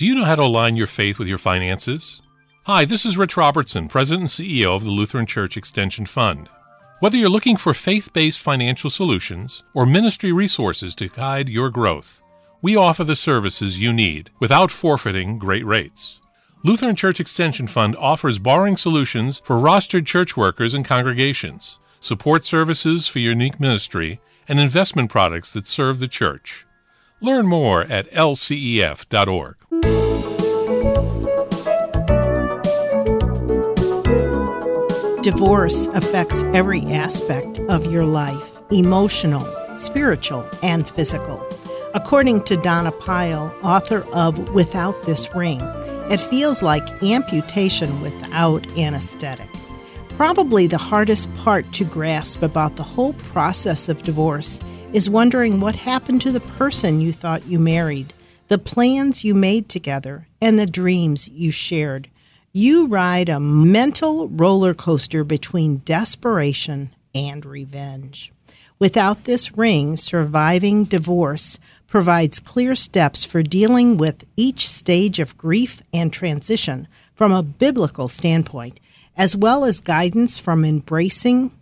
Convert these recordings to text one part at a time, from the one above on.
Do you know how to align your faith with your finances? Hi, this is Rich Robertson, President and CEO of the Lutheran Church Extension Fund. Whether you're looking for faith based financial solutions or ministry resources to guide your growth, we offer the services you need without forfeiting great rates. Lutheran Church Extension Fund offers borrowing solutions for rostered church workers and congregations, support services for your unique ministry, and investment products that serve the church. Learn more at lcef.org. Divorce affects every aspect of your life emotional, spiritual, and physical. According to Donna Pyle, author of Without This Ring, it feels like amputation without anesthetic. Probably the hardest part to grasp about the whole process of divorce is wondering what happened to the person you thought you married, the plans you made together, and the dreams you shared. You ride a mental roller coaster between desperation and revenge. Without this ring, surviving divorce provides clear steps for dealing with each stage of grief and transition from a biblical standpoint, as well as guidance from embracing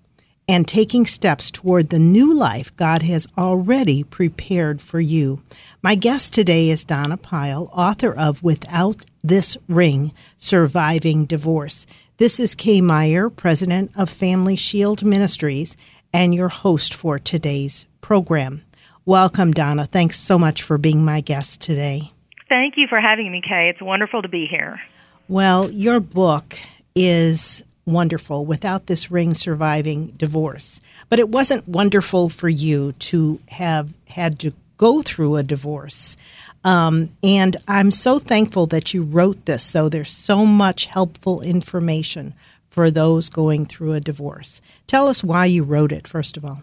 and taking steps toward the new life God has already prepared for you. My guest today is Donna Pyle, author of Without This Ring Surviving Divorce. This is Kay Meyer, president of Family Shield Ministries, and your host for today's program. Welcome, Donna. Thanks so much for being my guest today. Thank you for having me, Kay. It's wonderful to be here. Well, your book is wonderful without this ring surviving divorce. But it wasn't wonderful for you to have had to go through a divorce. Um, and I'm so thankful that you wrote this, though. There's so much helpful information for those going through a divorce. Tell us why you wrote it, first of all.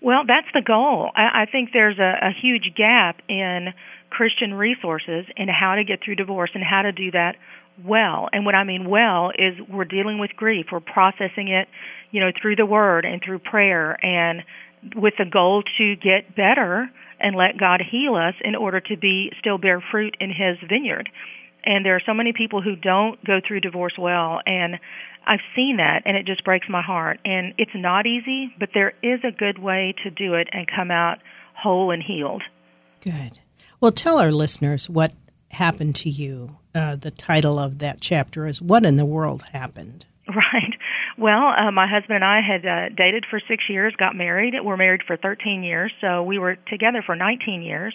Well, that's the goal. I, I think there's a, a huge gap in Christian resources in how to get through divorce and how to do that well. And what I mean well is we're dealing with grief. We're processing it, you know, through the word and through prayer and with the goal to get better and let God heal us in order to be still bear fruit in his vineyard. And there are so many people who don't go through divorce well and I've seen that and it just breaks my heart. And it's not easy, but there is a good way to do it and come out whole and healed. Good. Well, tell our listeners what happened to you uh, the title of that chapter is What in the World Happened? Right. Well, uh, my husband and I had uh, dated for six years, got married. We're married for 13 years, so we were together for 19 years.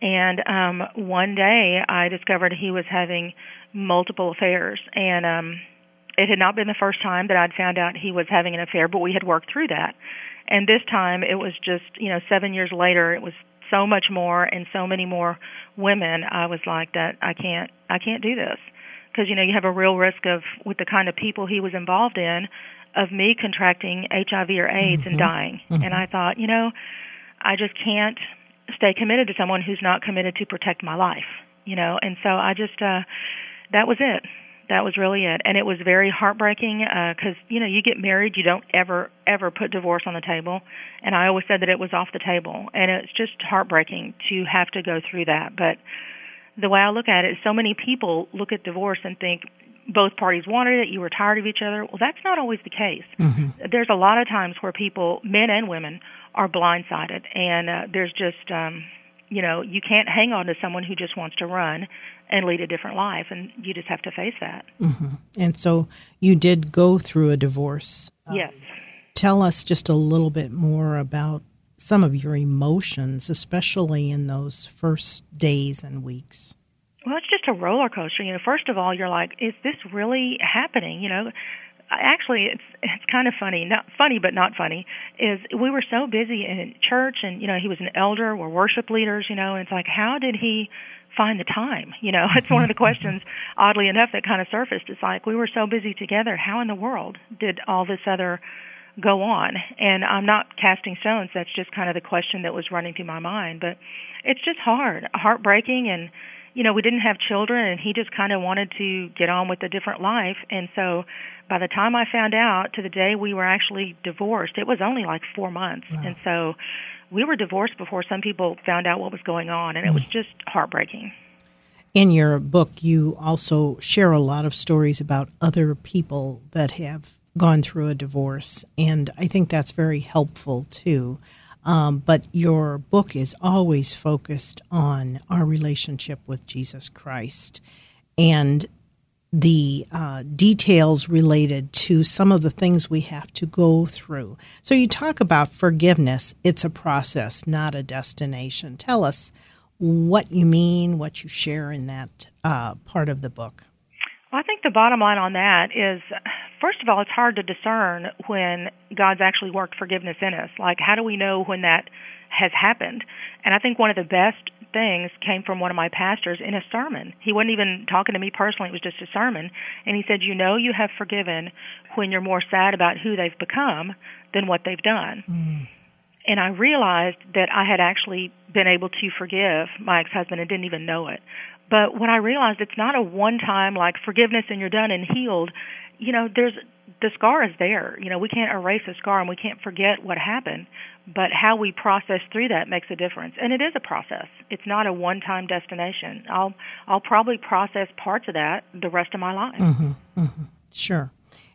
And um, one day I discovered he was having multiple affairs. And um, it had not been the first time that I'd found out he was having an affair, but we had worked through that. And this time it was just, you know, seven years later, it was so much more and so many more women i was like that i can't i can't do this because you know you have a real risk of with the kind of people he was involved in of me contracting hiv or aids mm-hmm. and dying mm-hmm. and i thought you know i just can't stay committed to someone who's not committed to protect my life you know and so i just uh that was it that was really it. And it was very heartbreaking because uh, you know you get married you don't ever ever put divorce on the table. And i always said that it was off the table. And it's just heartbreaking to have to go through that. But the way i look at it is so many people look at divorce and think both parties wanted it you were tired of each other. Well that's not always the case. Mm-hmm. there's a lot of times where people men and women are blindsided. And uh, there's just um you know you can't hang on to someone who just wants to run and lead a different life and you just have to face that. Mm-hmm. and so you did go through a divorce. Yes. um, tell us just a little bit more about some of your emotions especially in those first days and weeks. Well it's just a roller coaster. You know first of all you're like is this really happening? You know actually it's it's kind of funny not funny but not funny is we were so busy in church and you know he was an elder we're worship leaders you know and it's like how did he find the time you know? It's one of the questions oddly enough that kind of surfaced. It's like we were so busy together. How in the world did all this other go on? And i'm not casting stones. That's just kind of the question that was running through my mind. But it's just hard heartbreaking. And you know we didn't have children and he just kind of wanted to get on with a different life. And so by the time I found out to the day we were actually divorced, it was only like four months. Wow. And so we were divorced before some people found out what was going on, and it was just heartbreaking. In your book, you also share a lot of stories about other people that have gone through a divorce, and I think that's very helpful too. Um, but your book is always focused on our relationship with Jesus Christ and the uh, details related to some of the things we have to go through. So, you talk about forgiveness, it's a process, not a destination. Tell us what you mean, what you share in that uh, part of the book. Well, I think the bottom line on that is first of all, it's hard to discern when God's actually worked forgiveness in us. Like, how do we know when that has happened? And I think one of the best things came from one of my pastors in a sermon. He wasn't even talking to me personally, it was just a sermon. And he said, You know, you have forgiven when you're more sad about who they've become than what they've done. Mm. And I realized that I had actually been able to forgive my ex husband and didn't even know it. But when I realized it's not a one time like forgiveness and you're done and healed, you know, there's the scar is there. You know, we can't erase a scar and we can't forget what happened, but how we process through that makes a difference. And it is a process. It's not a one-time destination. I'll I'll probably process parts of that the rest of my life. Mm-hmm, mm-hmm. Sure.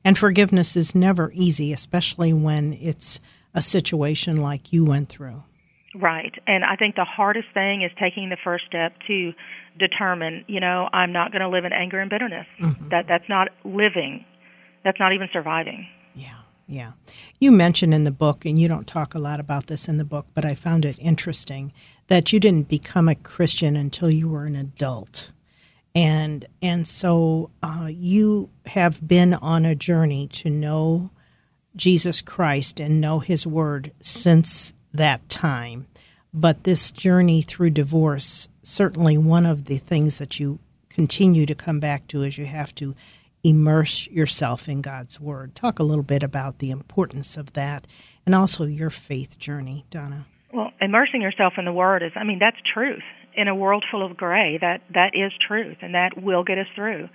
And forgiveness is never easy, especially when it's a situation like you went through. Right. And I think the hardest thing is taking the first step to determine, you know, I'm not going to live in anger and bitterness. Mm-hmm. That that's not living. That's not even surviving. Yeah. Yeah. You mentioned in the book and you don't talk a lot about this in the book, but I found it interesting that you didn't become a Christian until you were an adult. And and so uh, you have been on a journey to know Jesus Christ and know his word since that time. But this journey through divorce, certainly one of the things that you continue to come back to is you have to immerse yourself in God's Word. Talk a little bit about the importance of that and also your faith journey, Donna. Well, immersing yourself in the Word is, I mean, that's truth. In a world full of gray, that, that is truth, and that will get us through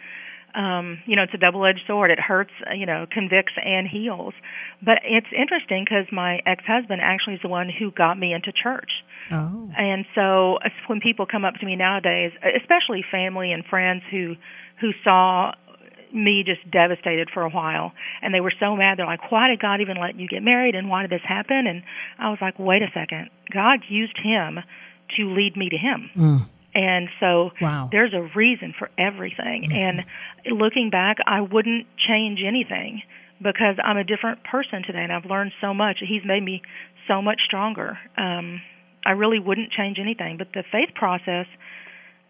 um, you know, it's a double-edged sword. It hurts, you know, convicts and heals. But it's interesting because my ex-husband actually is the one who got me into church. Oh. And so when people come up to me nowadays, especially family and friends who who saw me just devastated for a while and they were so mad they're like why did god even let you get married and why did this happen and i was like wait a second god used him to lead me to him mm. And so wow. there's a reason for everything. Mm-hmm. And looking back, I wouldn't change anything because I'm a different person today and I've learned so much. He's made me so much stronger. Um, I really wouldn't change anything. But the faith process,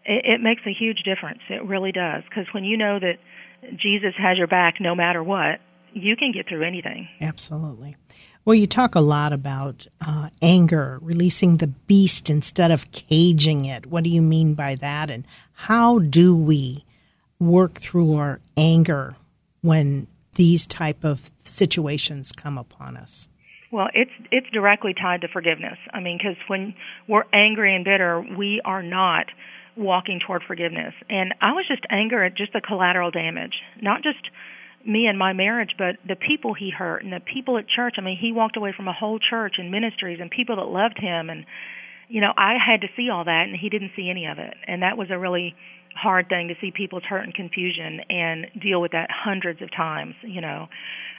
it, it makes a huge difference. It really does. Because when you know that Jesus has your back no matter what, you can get through anything. Absolutely. Well, you talk a lot about uh, anger, releasing the beast instead of caging it. What do you mean by that? And how do we work through our anger when these type of situations come upon us? Well, it's it's directly tied to forgiveness. I mean, because when we're angry and bitter, we are not walking toward forgiveness. And I was just anger at just the collateral damage, not just me and my marriage, but the people he hurt and the people at church. I mean, he walked away from a whole church and ministries and people that loved him and you know, I had to see all that and he didn't see any of it. And that was a really hard thing to see people's hurt and confusion and deal with that hundreds of times, you know.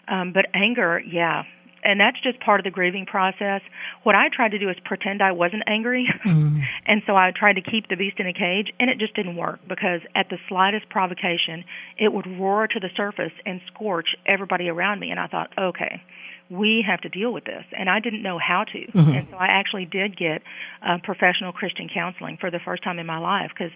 Um but anger, yeah, and that's just part of the grieving process. What I tried to do is pretend I wasn't angry, mm. and so I tried to keep the beast in a cage, and it just didn't work because at the slightest provocation, it would roar to the surface and scorch everybody around me. And I thought, okay, we have to deal with this, and I didn't know how to, mm-hmm. and so I actually did get uh, professional Christian counseling for the first time in my life because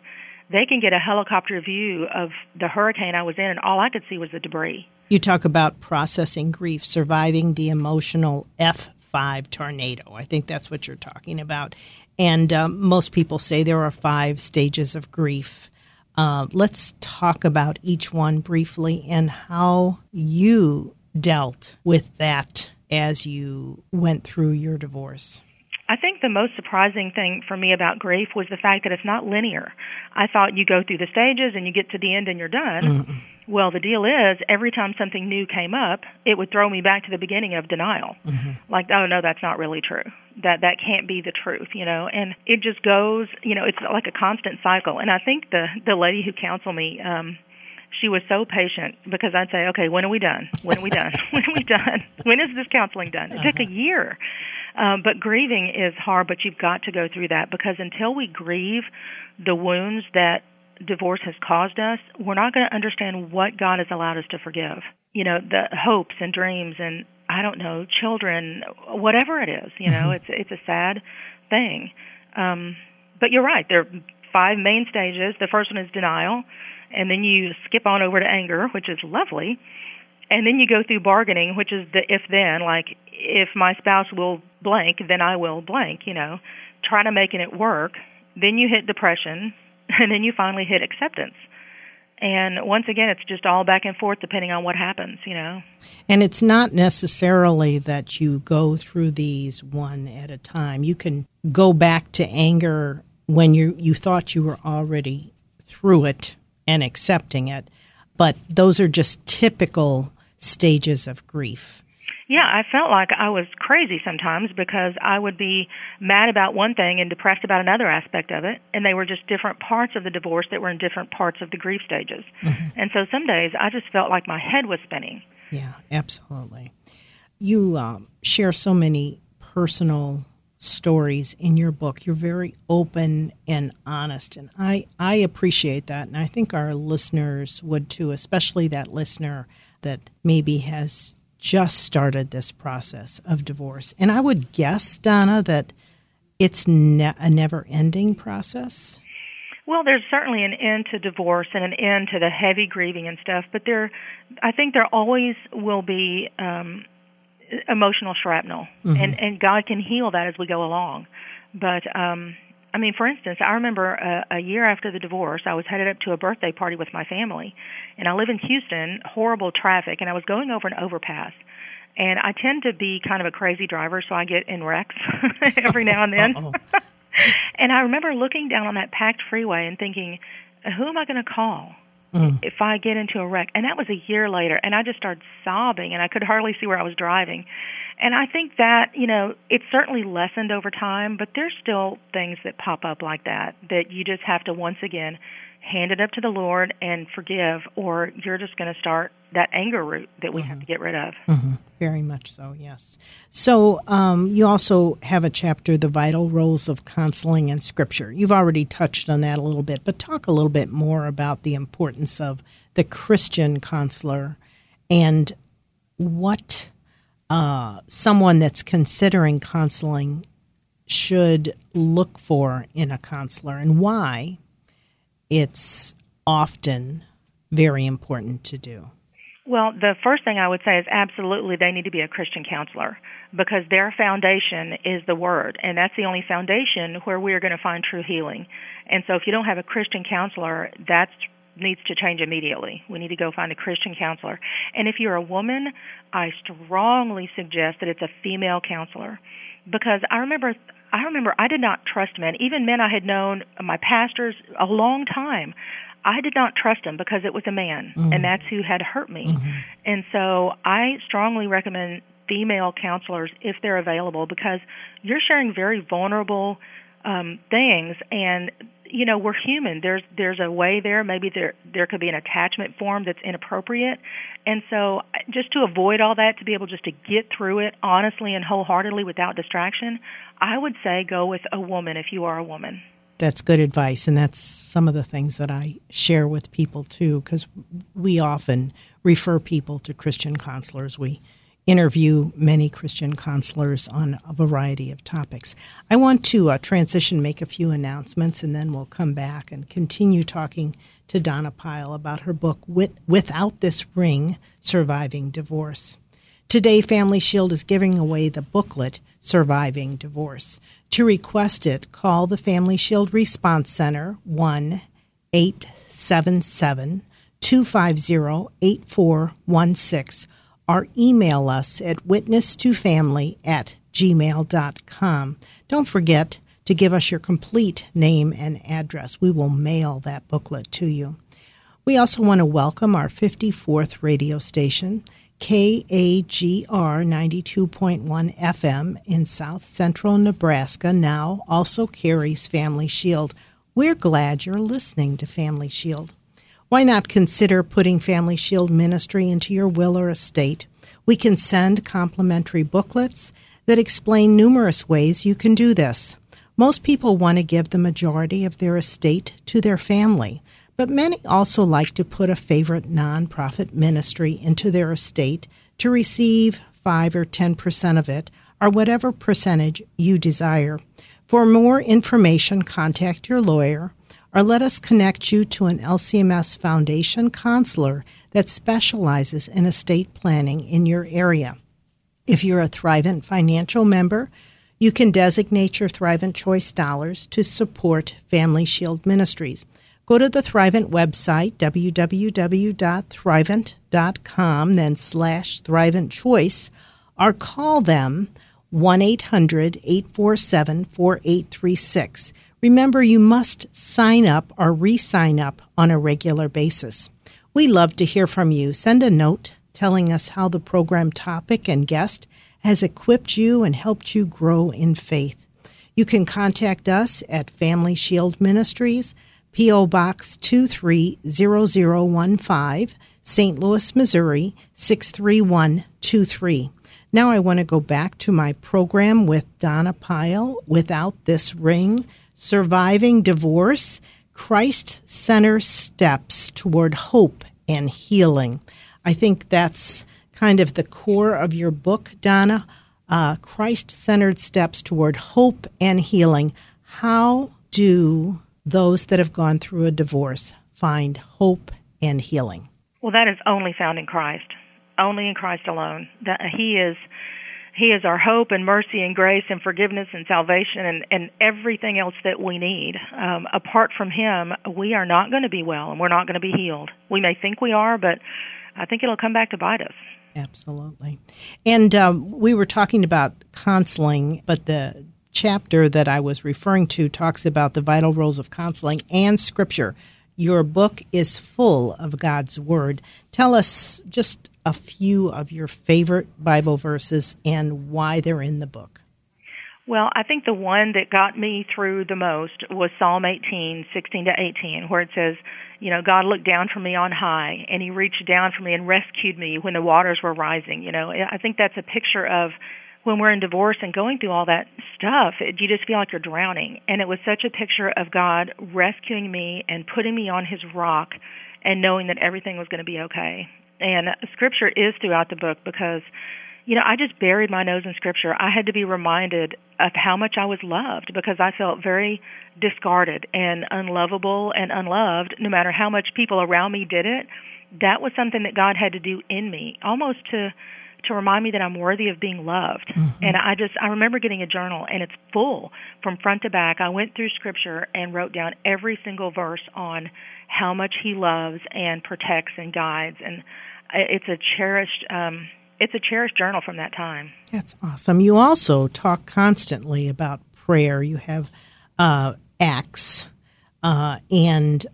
they can get a helicopter view of the hurricane I was in, and all I could see was the debris. You talk about processing grief, surviving the emotional F5 tornado. I think that's what you're talking about. And um, most people say there are five stages of grief. Uh, let's talk about each one briefly and how you dealt with that as you went through your divorce. I think the most surprising thing for me about grief was the fact that it's not linear. I thought you go through the stages and you get to the end and you're done. Mm-hmm. Well, the deal is, every time something new came up, it would throw me back to the beginning of denial. Mm-hmm. Like, oh no, that's not really true. That that can't be the truth, you know. And it just goes, you know, it's like a constant cycle. And I think the the lady who counseled me, um, she was so patient because I'd say, okay, when are we done? When are we done? when are we done? When is this counseling done? It uh-huh. took a uh-huh. year. Um, but grieving is hard, but you've got to go through that because until we grieve the wounds that divorce has caused us, we're not going to understand what God has allowed us to forgive. You know, the hopes and dreams and I don't know, children, whatever it is, you know, mm-hmm. it's it's a sad thing. Um but you're right. There are five main stages. The first one is denial, and then you skip on over to anger, which is lovely. And then you go through bargaining, which is the if then, like if my spouse will blank, then I will blank, you know, try to making it work. Then you hit depression, and then you finally hit acceptance. And once again, it's just all back and forth depending on what happens, you know. And it's not necessarily that you go through these one at a time. You can go back to anger when you you thought you were already through it and accepting it, but those are just typical stages of grief. Yeah, I felt like I was crazy sometimes because I would be mad about one thing and depressed about another aspect of it, and they were just different parts of the divorce that were in different parts of the grief stages. Mm-hmm. And so some days I just felt like my head was spinning. Yeah, absolutely. You um, share so many personal stories in your book. You're very open and honest, and I I appreciate that, and I think our listeners would too, especially that listener that maybe has just started this process of divorce. And I would guess, Donna, that it's ne- a never ending process. Well, there's certainly an end to divorce and an end to the heavy grieving and stuff, but there, I think there always will be um, emotional shrapnel, mm-hmm. and and God can heal that as we go along. But um, I mean, for instance, I remember a, a year after the divorce, I was headed up to a birthday party with my family, and I live in Houston, horrible traffic, and I was going over an overpass. And I tend to be kind of a crazy driver, so I get in wrecks every now and then. and I remember looking down on that packed freeway and thinking, who am I going to call? Mm. if I get into a wreck. And that was a year later, and I just started sobbing, and I could hardly see where I was driving. And I think that, you know, it's certainly lessened over time, but there's still things that pop up like that that you just have to once again hand it up to the Lord and forgive, or you're just going to start that anger root that we mm-hmm. have to get rid of. Mm-hmm. Very much so, yes. So um, you also have a chapter, The Vital Roles of Counseling and Scripture. You've already touched on that a little bit, but talk a little bit more about the importance of the Christian counselor and what uh, someone that's considering counseling should look for in a counselor and why it's often very important to do? Well, the first thing I would say is absolutely they need to be a Christian counselor because their foundation is the Word, and that's the only foundation where we are going to find true healing. And so if you don't have a Christian counselor, that needs to change immediately. We need to go find a Christian counselor. And if you're a woman, I strongly suggest that it's a female counselor because I remember I remember I did not trust men, even men I had known my pastors a long time. I did not trust him because it was a man, mm-hmm. and that's who had hurt me. Mm-hmm. And so I strongly recommend female counselors if they're available because you're sharing very vulnerable um, things, and you know we're human there's there's a way there maybe there there could be an attachment form that's inappropriate and so just to avoid all that to be able just to get through it honestly and wholeheartedly without distraction i would say go with a woman if you are a woman that's good advice and that's some of the things that i share with people too because we often refer people to christian counselors we interview many Christian counselors on a variety of topics. I want to uh, transition, make a few announcements, and then we'll come back and continue talking to Donna Pyle about her book, Without This Ring Surviving Divorce. Today, Family Shield is giving away the booklet, Surviving Divorce. To request it, call the Family Shield Response Center 1 877 250 8416 or email us at witness2family at gmail.com. Don't forget to give us your complete name and address. We will mail that booklet to you. We also want to welcome our 54th radio station, KAGR 92.1 FM in south central Nebraska, now also carries Family Shield. We're glad you're listening to Family Shield. Why not consider putting Family Shield ministry into your will or estate? We can send complimentary booklets that explain numerous ways you can do this. Most people want to give the majority of their estate to their family, but many also like to put a favorite nonprofit ministry into their estate to receive 5 or 10% of it, or whatever percentage you desire. For more information, contact your lawyer or let us connect you to an LCMS Foundation counselor that specializes in estate planning in your area. If you're a Thrivent financial member, you can designate your Thrivent Choice dollars to support Family Shield Ministries. Go to the Thrivent website, www.thrivent.com, then slash Thrivent Choice, or call them 1 800 847 4836. Remember, you must sign up or re sign up on a regular basis. We love to hear from you. Send a note telling us how the program topic and guest has equipped you and helped you grow in faith. You can contact us at Family Shield Ministries, P.O. Box 230015, St. Louis, Missouri 63123. Now I want to go back to my program with Donna Pyle, Without This Ring Surviving Divorce Christ Center Steps Toward Hope and Healing. I think that's kind of the core of your book, Donna. Uh, Christ centered steps toward hope and healing. How do those that have gone through a divorce find hope and healing? Well, that is only found in Christ, only in Christ alone. That He is he is our hope and mercy and grace and forgiveness and salvation and, and everything else that we need. Um, apart from Him, we are not going to be well and we're not going to be healed. We may think we are, but I think it'll come back to bite us. Absolutely. And um, we were talking about counseling, but the chapter that I was referring to talks about the vital roles of counseling and scripture. Your book is full of God's Word. Tell us just a few of your favorite Bible verses and why they're in the book. Well, I think the one that got me through the most was Psalm 18, 16 to 18, where it says, you know, God looked down from me on high and he reached down for me and rescued me when the waters were rising. You know, I think that's a picture of when we're in divorce and going through all that stuff, it, you just feel like you're drowning. And it was such a picture of God rescuing me and putting me on His rock, and knowing that everything was going to be okay. And Scripture is throughout the book because, you know, I just buried my nose in Scripture. I had to be reminded of how much I was loved because I felt very discarded and unlovable and unloved, no matter how much people around me did it. That was something that God had to do in me, almost to to remind me that I'm worthy of being loved. Mm-hmm. And I just I remember getting a journal and it's full from front to back. I went through scripture and wrote down every single verse on how much he loves and protects and guides and it's a cherished um it's a cherished journal from that time. That's awesome. You also talk constantly about prayer. You have uh, acts, uh, and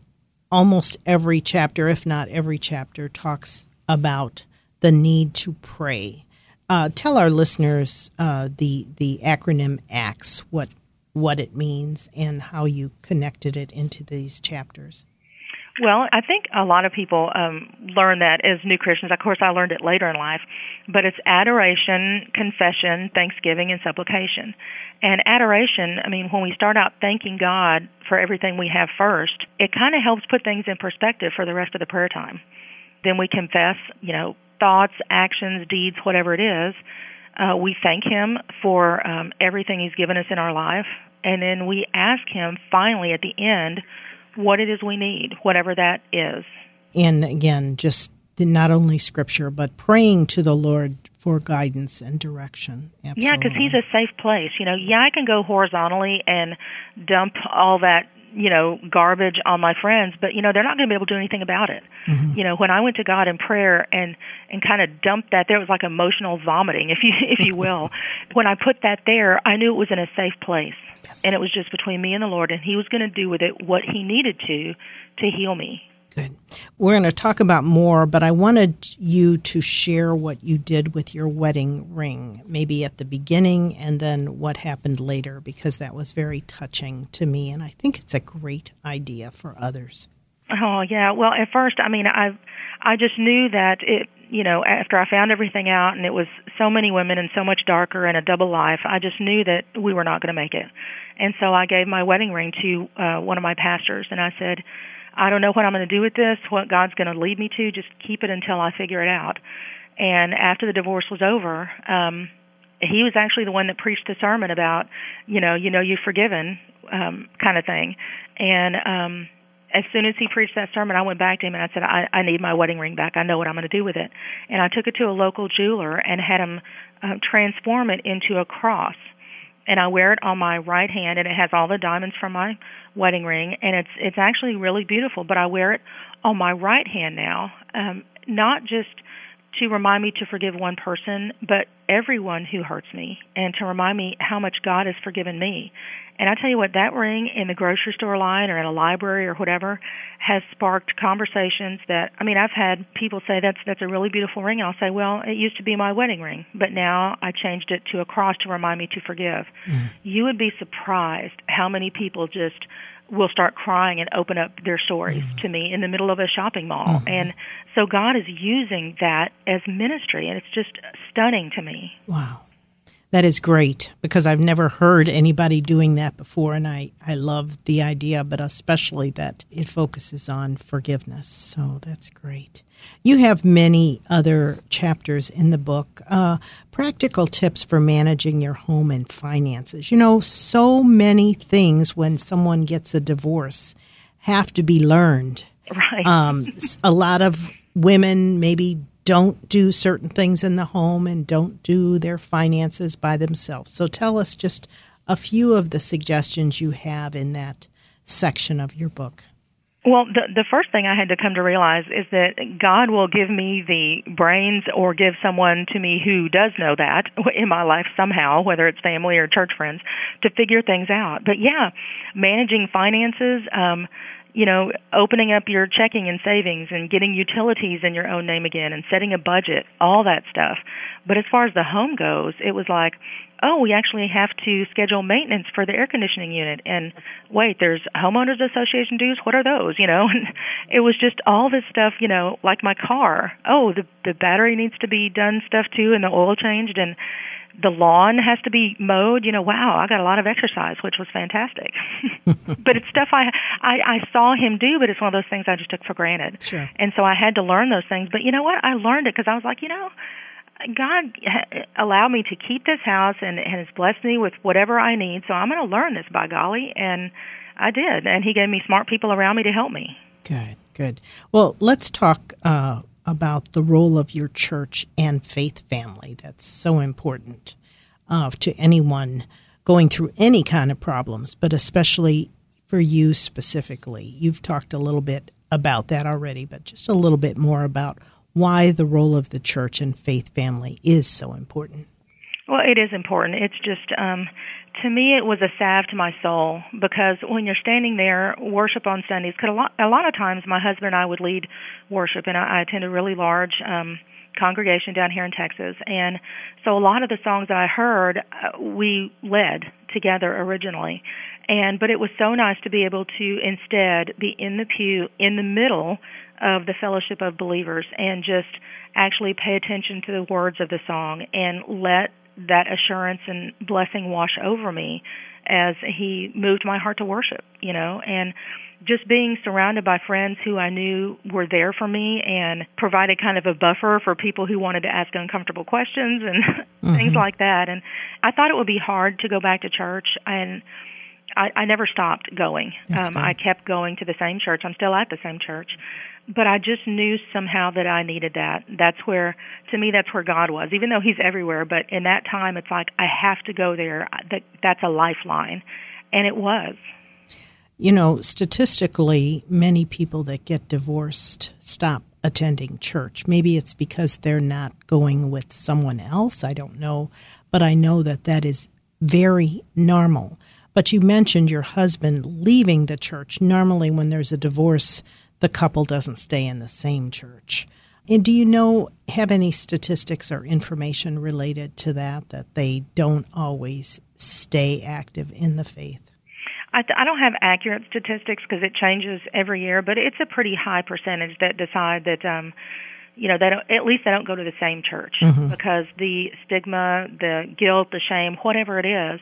almost every chapter, if not every chapter, talks about the need to pray. Uh, tell our listeners uh, the the acronym ACTS, what what it means, and how you connected it into these chapters. Well, I think a lot of people um, learn that as new Christians. Of course, I learned it later in life, but it's adoration, confession, thanksgiving, and supplication. And adoration, I mean, when we start out thanking God for everything we have first, it kind of helps put things in perspective for the rest of the prayer time. Then we confess, you know, thoughts, actions, deeds, whatever it is. Uh, we thank Him for um, everything He's given us in our life, and then we ask Him finally at the end what it is we need, whatever that is. And again, just not only Scripture, but praying to the Lord for guidance and direction. Absolutely. Yeah, because He's a safe place. You know, yeah, I can go horizontally and dump all that you know garbage on my friends but you know they're not going to be able to do anything about it. Mm-hmm. you know when i went to god in prayer and and kind of dumped that there was like emotional vomiting if you if you will. When i put that there i knew it was in a safe place. Yes. and it was just between me and the lord and he was going to do with it what he needed to to heal me. Good We're going to talk about more, but I wanted you to share what you did with your wedding ring, maybe at the beginning and then what happened later, because that was very touching to me. And I think it's a great idea for others. Oh, yeah. Well, at first, I mean, I I just knew that it, you know, after I found everything out and it was so many women and so much darker and a double life, I just knew that we were not going to make it. And so I gave my wedding ring to uh, one of my pastors and I said, I don't know what I'm going to do with this, what God's going to lead me to. Just keep it until I figure it out. And after the divorce was over, um, he was actually the one that preached the sermon about, you know, you know, you've forgiven, um, kind of thing. And um, as soon as he preached that sermon, I went back to him and I said, I, I need my wedding ring back. I know what I'm going to do with it. And I took it to a local jeweler and had him uh, transform it into a cross and I wear it on my right hand, and it has all the diamonds from my wedding ring, and it's it's actually really beautiful. But I wear it on my right hand now, um, not just to remind me to forgive one person, but everyone who hurts me, and to remind me how much God has forgiven me. And I tell you what, that ring in the grocery store line or in a library or whatever has sparked conversations that I mean, I've had people say that's that's a really beautiful ring. I'll say, well, it used to be my wedding ring, but now I changed it to a cross to remind me to forgive. Mm. You would be surprised how many people just will start crying and open up their stories mm-hmm. to me in the middle of a shopping mall. Mm-hmm. And so God is using that as ministry, and it's just stunning to me. Wow. That is great because I've never heard anybody doing that before, and I, I love the idea, but especially that it focuses on forgiveness. So that's great. You have many other chapters in the book. Uh, practical tips for managing your home and finances. You know, so many things when someone gets a divorce have to be learned. Right. Um, a lot of women maybe don't do certain things in the home and don't do their finances by themselves. So tell us just a few of the suggestions you have in that section of your book. Well, the the first thing I had to come to realize is that God will give me the brains or give someone to me who does know that in my life somehow, whether it's family or church friends, to figure things out. But yeah, managing finances, um you know, opening up your checking and savings and getting utilities in your own name again and setting a budget, all that stuff. But as far as the home goes, it was like, oh, we actually have to schedule maintenance for the air conditioning unit. And wait, there's homeowners association dues. What are those? You know, and it was just all this stuff. You know, like my car. Oh, the the battery needs to be done stuff too, and the oil changed, and the lawn has to be mowed. You know, wow, I got a lot of exercise, which was fantastic. but it's stuff I, I I saw him do, but it's one of those things I just took for granted. Sure. And so I had to learn those things. But you know what? I learned it because I was like, you know, God allowed me to keep this house and has blessed me with whatever I need. So I'm going to learn this by golly, and I did. And He gave me smart people around me to help me. Good, good. Well, let's talk. Uh, about the role of your church and faith family. That's so important uh, to anyone going through any kind of problems, but especially for you specifically. You've talked a little bit about that already, but just a little bit more about why the role of the church and faith family is so important. Well, it is important. It's just um, to me, it was a salve to my soul because when you're standing there, worship on Sundays, because a lot, a lot of times my husband and I would lead worship, and I, I attend a really large um, congregation down here in Texas, and so a lot of the songs that I heard, uh, we led together originally, and but it was so nice to be able to instead be in the pew in the middle of the fellowship of believers and just actually pay attention to the words of the song and let that assurance and blessing wash over me as he moved my heart to worship, you know, and just being surrounded by friends who I knew were there for me and provided kind of a buffer for people who wanted to ask uncomfortable questions and mm-hmm. things like that. And I thought it would be hard to go back to church and I, I never stopped going. Um, I kept going to the same church. I'm still at the same church but I just knew somehow that I needed that. That's where, to me, that's where God was. Even though He's everywhere, but in that time, it's like I have to go there. That that's a lifeline, and it was. You know, statistically, many people that get divorced stop attending church. Maybe it's because they're not going with someone else. I don't know, but I know that that is very normal. But you mentioned your husband leaving the church. Normally, when there's a divorce, the couple doesn't stay in the same church. And do you know, have any statistics or information related to that, that they don't always stay active in the faith? I, th- I don't have accurate statistics because it changes every year, but it's a pretty high percentage that decide that, um, you know, they don't, at least they don't go to the same church mm-hmm. because the stigma, the guilt, the shame, whatever it is.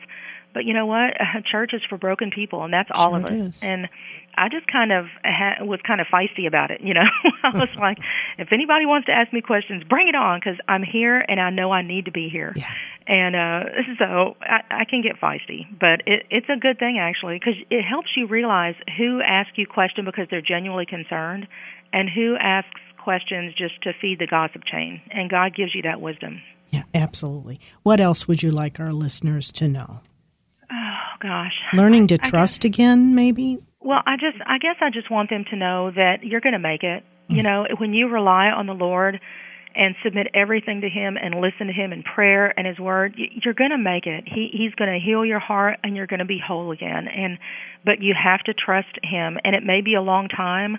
But you know what? A church is for broken people, and that's all sure of it. Is. And I just kind of ha- was kind of feisty about it, you know. I was like, if anybody wants to ask me questions, bring it on because I'm here and I know I need to be here. Yeah. And uh, so I, I can get feisty, but it, it's a good thing actually because it helps you realize who asks you question because they're genuinely concerned, and who asks questions just to feed the gossip chain. And God gives you that wisdom. Yeah, absolutely. What else would you like our listeners to know? Oh gosh, learning to trust guess, again, maybe. Well, I just, I guess, I just want them to know that you're going to make it. You know, when you rely on the Lord and submit everything to Him and listen to Him in prayer and His Word, you're going to make it. He He's going to heal your heart and you're going to be whole again. And but you have to trust Him, and it may be a long time.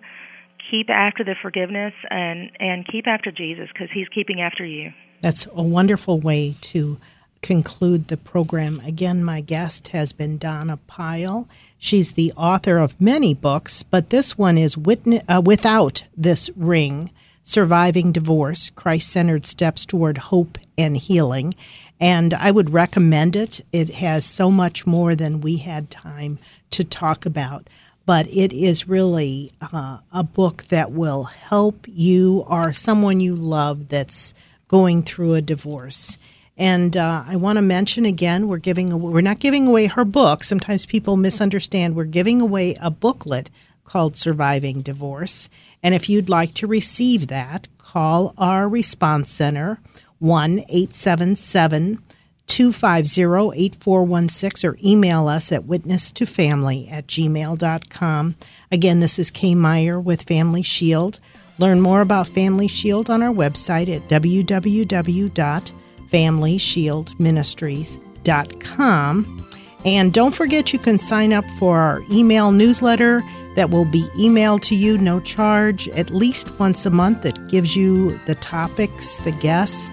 Keep after the forgiveness and and keep after Jesus because He's keeping after you. That's a wonderful way to conclude the program. Again, my guest has been Donna Pyle. She's the author of many books, but this one is uh, Without This Ring Surviving Divorce Christ Centered Steps Toward Hope and Healing. And I would recommend it. It has so much more than we had time to talk about. But it is really uh, a book that will help you or someone you love that's going through a divorce. And uh, I want to mention again, we're giving we're not giving away her book. Sometimes people misunderstand. We're giving away a booklet called Surviving Divorce. And if you'd like to receive that, call our response center 1 877 250 8416 or email us at witnesstofamily at gmail.com. Again, this is Kay Meyer with Family Shield. Learn more about Family Shield on our website at www FamilyShieldMinistries.com. And don't forget, you can sign up for our email newsletter that will be emailed to you, no charge, at least once a month. That gives you the topics, the guests,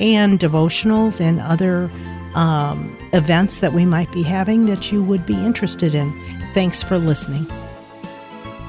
and devotionals and other um, events that we might be having that you would be interested in. Thanks for listening.